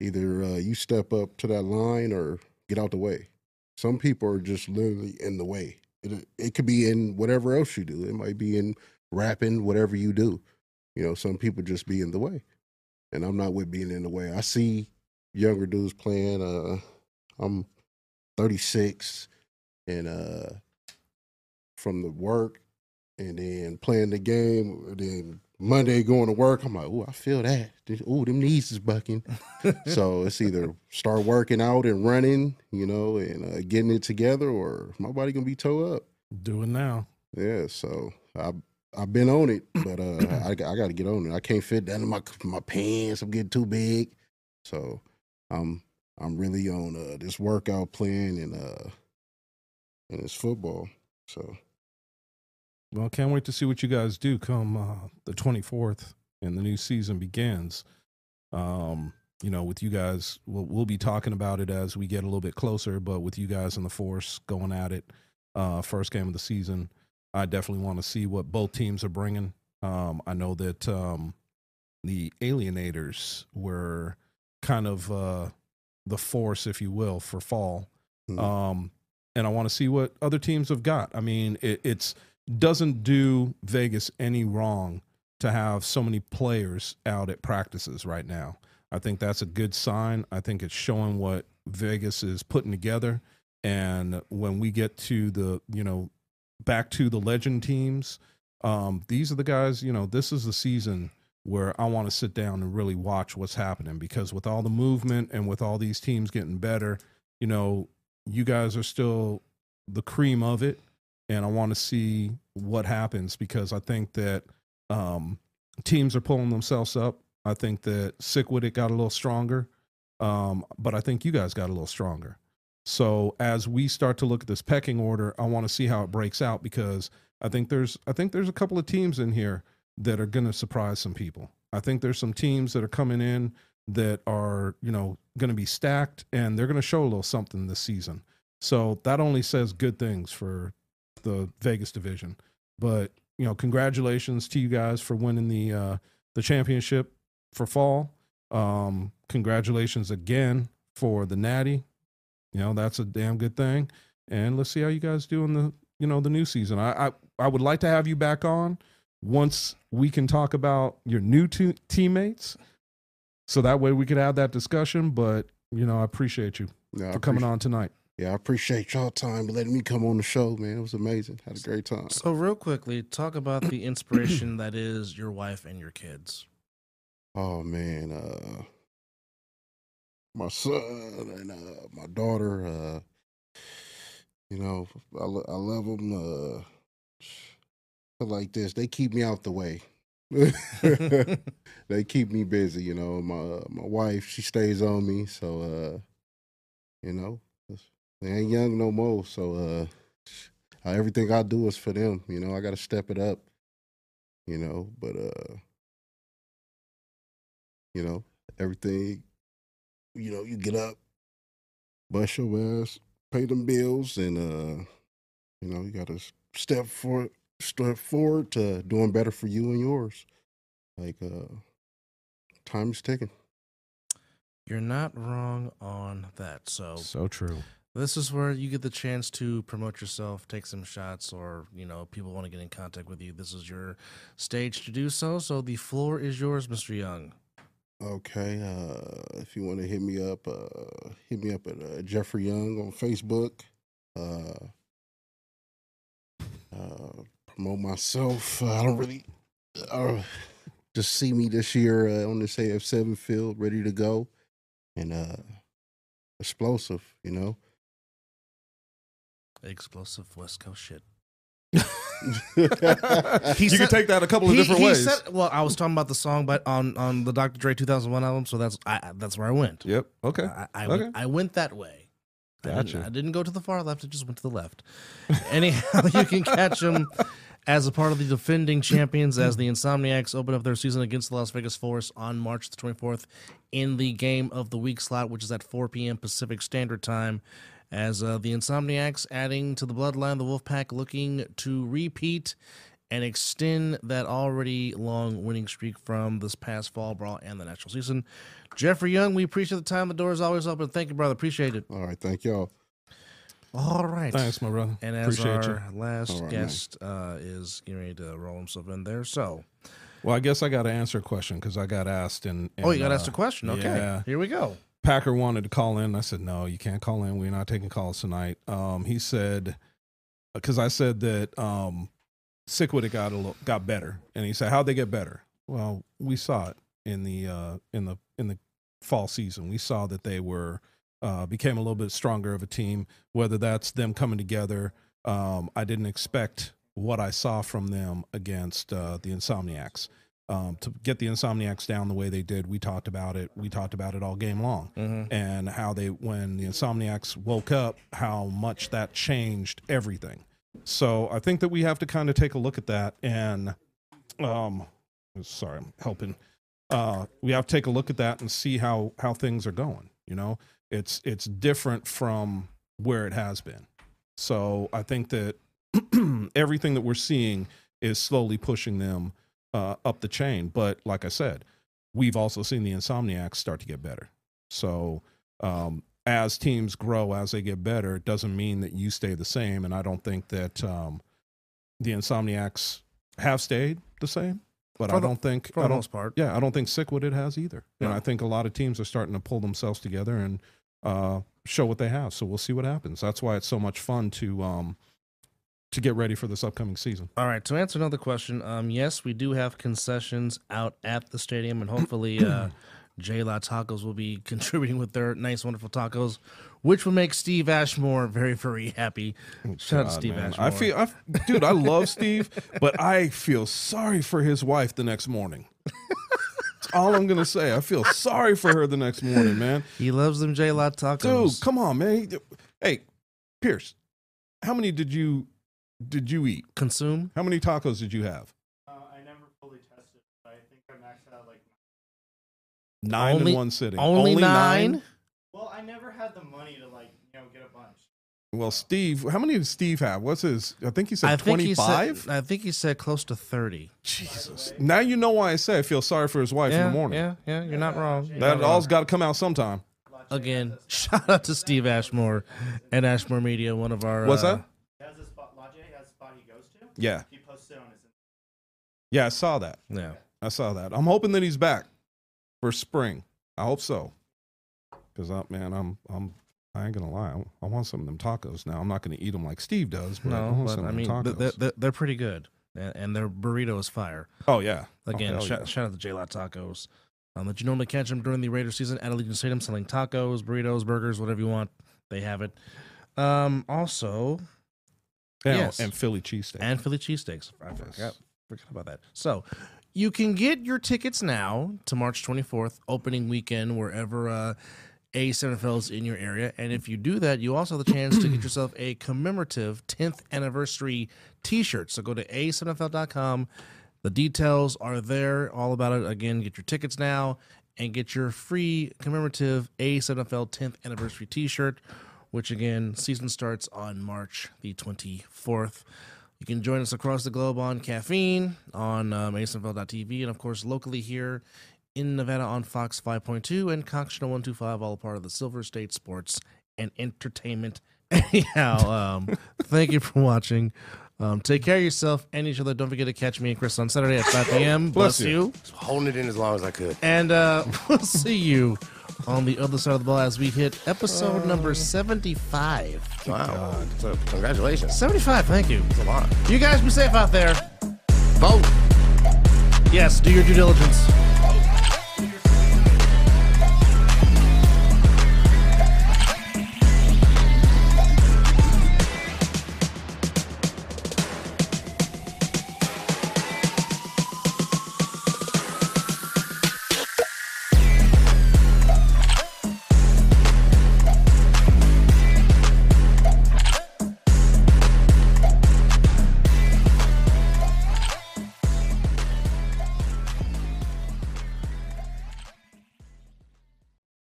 Speaker 4: Either uh, you step up to that line or get out the way. Some people are just literally in the way. It, it could be in whatever else you do. It might be in rapping, whatever you do. You know, some people just be in the way, and I'm not with being in the way. I see younger dudes playing. Uh, I'm 36, and uh, from the work, and then playing the game, then Monday going to work. I'm like, oh, I feel that. Oh, them knees is bucking. so it's either start working out and running, you know, and uh, getting it together, or my body gonna be toe up.
Speaker 2: Do it now.
Speaker 4: Yeah, so I I've been on it, but uh, I I got to get on it. I can't fit down in my my pants. I'm getting too big, so I'm I'm really on uh, this workout plan and uh and it's football. So
Speaker 2: Well, can't wait to see what you guys do come uh, the 24th and the new season begins. Um, you know, with you guys, we'll, we'll be talking about it as we get a little bit closer, but with you guys in the force going at it, uh, first game of the season, I definitely want to see what both teams are bringing. Um, I know that um, the Alienators were kind of uh, the force, if you will, for fall.
Speaker 4: Mhm.
Speaker 2: Um, and I want to see what other teams have got. I mean, it, it's doesn't do Vegas any wrong to have so many players out at practices right now. I think that's a good sign. I think it's showing what Vegas is putting together. And when we get to the, you know, back to the legend teams, um, these are the guys, you know, this is the season where I want to sit down and really watch what's happening because with all the movement and with all these teams getting better, you know, you guys are still the cream of it and I want to see what happens because I think that um, teams are pulling themselves up. I think that Sick with It got a little stronger, um, but I think you guys got a little stronger. So as we start to look at this pecking order, I want to see how it breaks out because I think there's I think there's a couple of teams in here that are going to surprise some people. I think there's some teams that are coming in that are you know going to be stacked and they're going to show a little something this season. So that only says good things for the Vegas division. But you know, congratulations to you guys for winning the uh, the championship for fall. Um, congratulations again for the Natty. You know, that's a damn good thing. And let's see how you guys do in the you know the new season. I I, I would like to have you back on once we can talk about your new two teammates, so that way we could have that discussion. But you know, I appreciate you
Speaker 4: yeah,
Speaker 2: for coming on tonight.
Speaker 4: Yeah, I appreciate y'all time letting me come on the show, man. It was amazing. Had a great time.
Speaker 1: So, real quickly, talk about the inspiration that is your wife and your kids.
Speaker 4: Oh man, uh my son and uh my daughter, uh you know, I, lo- I love them uh feel like this. They keep me out the way. they keep me busy, you know. My my wife, she stays on me, so uh you know, they ain't young no more, so uh everything I do is for them, you know. I got to step it up, you know, but uh you know, everything, you know, you get up, bust your ass, pay them bills, and uh, you know, you gotta step for step forward to doing better for you and yours. Like uh time is ticking.
Speaker 1: You're not wrong on that. So,
Speaker 2: So true.
Speaker 1: this is where you get the chance to promote yourself, take some shots, or, you know, people want to get in contact with you. This is your stage to do so. So, the floor is yours, Mr. Young.
Speaker 4: Okay, uh if you want to hit me up, uh hit me up at uh, Jeffrey Young on Facebook. Uh uh promote myself. Uh, I don't really uh, just see me this year uh, on this AF7 field ready to go and uh explosive, you know.
Speaker 1: Explosive West Coast shit. He
Speaker 2: you
Speaker 1: said-
Speaker 2: can take that a couple of
Speaker 1: he,
Speaker 2: different
Speaker 1: he
Speaker 2: ways.
Speaker 1: said, well, I was talking about the song, but on on the Dr. Dre 2001 album, so that's I, I- that's where I went.
Speaker 2: yep. Okay.
Speaker 1: I, I,
Speaker 2: Okay.
Speaker 1: went, I went that way. I didn't,
Speaker 2: Gotcha.
Speaker 1: I didn't go to the far left. I just went to the left. Anyhow, you can catch them as a part of the defending champions as the Insomniacs open up their season against the Las Vegas Force on March the 24th in the game of the week slot, which is at 4 p.m. Pacific Standard Time. As uh, the Insomniacs adding to the bloodline, the Wolfpack looking to repeat and extend that already long winning streak from this past fall brawl and the national season. Jeffrey Young, we appreciate the time. The door is always open. Thank you, brother. Appreciate it.
Speaker 4: All right, thank y'all.
Speaker 1: All right.
Speaker 2: Thanks, my brother.
Speaker 1: And as
Speaker 2: Appreciate
Speaker 1: our
Speaker 2: you.
Speaker 1: last
Speaker 4: All right,
Speaker 1: guest uh, is getting ready to roll himself in there. So,
Speaker 2: Well, I guess I got to answer a question because I got asked. And,
Speaker 1: oh, you got
Speaker 2: uh,
Speaker 1: asked a question. Okay.
Speaker 2: yeah.
Speaker 1: Here we go.
Speaker 2: Packer wanted to call in. I said, no, you can't call in. We're not taking calls tonight. Um, he said, because I said that um, Sickwood had got a little, got better, and he said, how'd they get better? Well, we saw it in the uh, in the in the fall season. We saw that they were uh, became a little bit stronger of a team. Whether that's them coming together, um, I didn't expect what I saw from them against uh, the Insomniacs. Um, to get the Insomniacs down the way they did, we talked about it. We talked about it all game long
Speaker 1: Mm-hmm.
Speaker 2: and how they when the insomniacs woke up how much that changed everything so i think that we have to kind of take a look at that and um sorry i'm helping uh we have to take a look at that and see how how things are going you know it's it's different from where it has been so i think that everything that we're seeing is slowly pushing them uh, up the chain but like i said we've also seen the insomniacs start to get better so um, as teams grow, as they get better, it doesn't mean that you stay the same. And I don't think that um, the Insomniacs have stayed the same. But
Speaker 1: For
Speaker 2: I
Speaker 1: the-
Speaker 2: don't think
Speaker 1: For
Speaker 2: I
Speaker 1: the
Speaker 2: don't
Speaker 1: most part.
Speaker 2: yeah I don't think Sick With It has either. And I think a lot of teams are starting to pull themselves together and uh, show what they have. So we'll see what happens. That's why it's so much fun to um, to get ready for this upcoming season.
Speaker 1: All right. To answer another question, um, yes, we do have concessions out at the stadium, and hopefully, uh, J La Tacos will be contributing with their nice, wonderful tacos, which will make Steve Ashmore very, very happy. Shout out to Steve
Speaker 2: man.
Speaker 1: Ashmore.
Speaker 2: I feel, I, dude, I love Steve, but I feel sorry for his wife the next morning. That's all I'm gonna say. I feel sorry for her the next morning, man.
Speaker 1: he loves them J La Tacos.
Speaker 2: Dude, come on, man. Hey, Pierce, how many did you did you eat?
Speaker 1: Consume.
Speaker 2: How many tacos did you have?
Speaker 5: Uh, I never fully tested, but I think I maxed out like.
Speaker 2: Nine
Speaker 1: Only-
Speaker 2: in one sitting.
Speaker 1: Only, nine?
Speaker 5: Well, I never had the money to like you know get a bunch.
Speaker 2: Well, Steve, how many did Steve have? What's his? I think he said
Speaker 1: I think he said. I think he said close to thirty.
Speaker 2: Jesus. Now you know why I say I feel sorry for his wife
Speaker 1: yeah,
Speaker 2: in the morning.
Speaker 1: yeah, yeah. You're not wrong. You're
Speaker 2: That
Speaker 1: not wrong.
Speaker 2: all's got to come out sometime.
Speaker 1: Again, shout out to Steve Ashmore and Ashmore Media, one of our.
Speaker 2: What's
Speaker 1: uh,
Speaker 2: that?
Speaker 5: He has a spot. Lajay has a spot he goes to.
Speaker 2: Yeah,
Speaker 5: He posts it on his.
Speaker 2: yeah, I saw that.
Speaker 1: Yeah.
Speaker 2: I saw that. I'm hoping that he's back for spring. I hope so. Cause I, man, I'm, I'm, I ain't gonna lie. I, I want some of them tacos now. I'm not gonna eat them like Steve does, but I want
Speaker 1: but
Speaker 2: some
Speaker 1: I mean,
Speaker 2: tacos.
Speaker 1: th- th- they're pretty good, and, and their burrito is fire.
Speaker 2: oh yeah.
Speaker 1: Again,
Speaker 2: oh,
Speaker 1: shout,
Speaker 2: yeah.
Speaker 1: shout out to J Lot Tacos. Um, that you normally catch them during the Raider season at Allegiant Stadium, selling tacos, burritos, burgers, whatever you want. They have it. Um, also,
Speaker 2: Yeah,
Speaker 1: yes.
Speaker 2: and Philly cheesesteak.
Speaker 1: and Philly cheesesteaks. I forgot, forgot about that. So, you can get your tickets now to March 24th, opening weekend, wherever uh, A7FL is in your area. And if you do that, you also have the chance to get yourself a commemorative 10th anniversary t shirt. So, go to A7FL.com. The details are there, all about it. Again, get your tickets now and get your free commemorative A7FL 10th anniversary t shirt, which again, season starts on March the 24th. You can join us across the globe on Caffeine, on um, A7FL.tv, and of course, locally here in Nevada on Fox 5.2 and Cox Channel 125, all part of the Silver State Sports and Entertainment. Anyhow, um, thank you for watching. Um, take care of yourself and each other. Don't forget to catch me and Chris on Saturday at 5 p.m. Bless,
Speaker 2: Bless you.
Speaker 1: you.
Speaker 6: holding it in as long as I could.
Speaker 1: And uh, we'll see you on the other side of the ball as we hit episode oh. number 75.
Speaker 6: Wow. So congratulations.
Speaker 1: 75, thank you.
Speaker 6: That's a lot.
Speaker 1: You guys be safe out there.
Speaker 6: Vote.
Speaker 1: Yes, do your due diligence.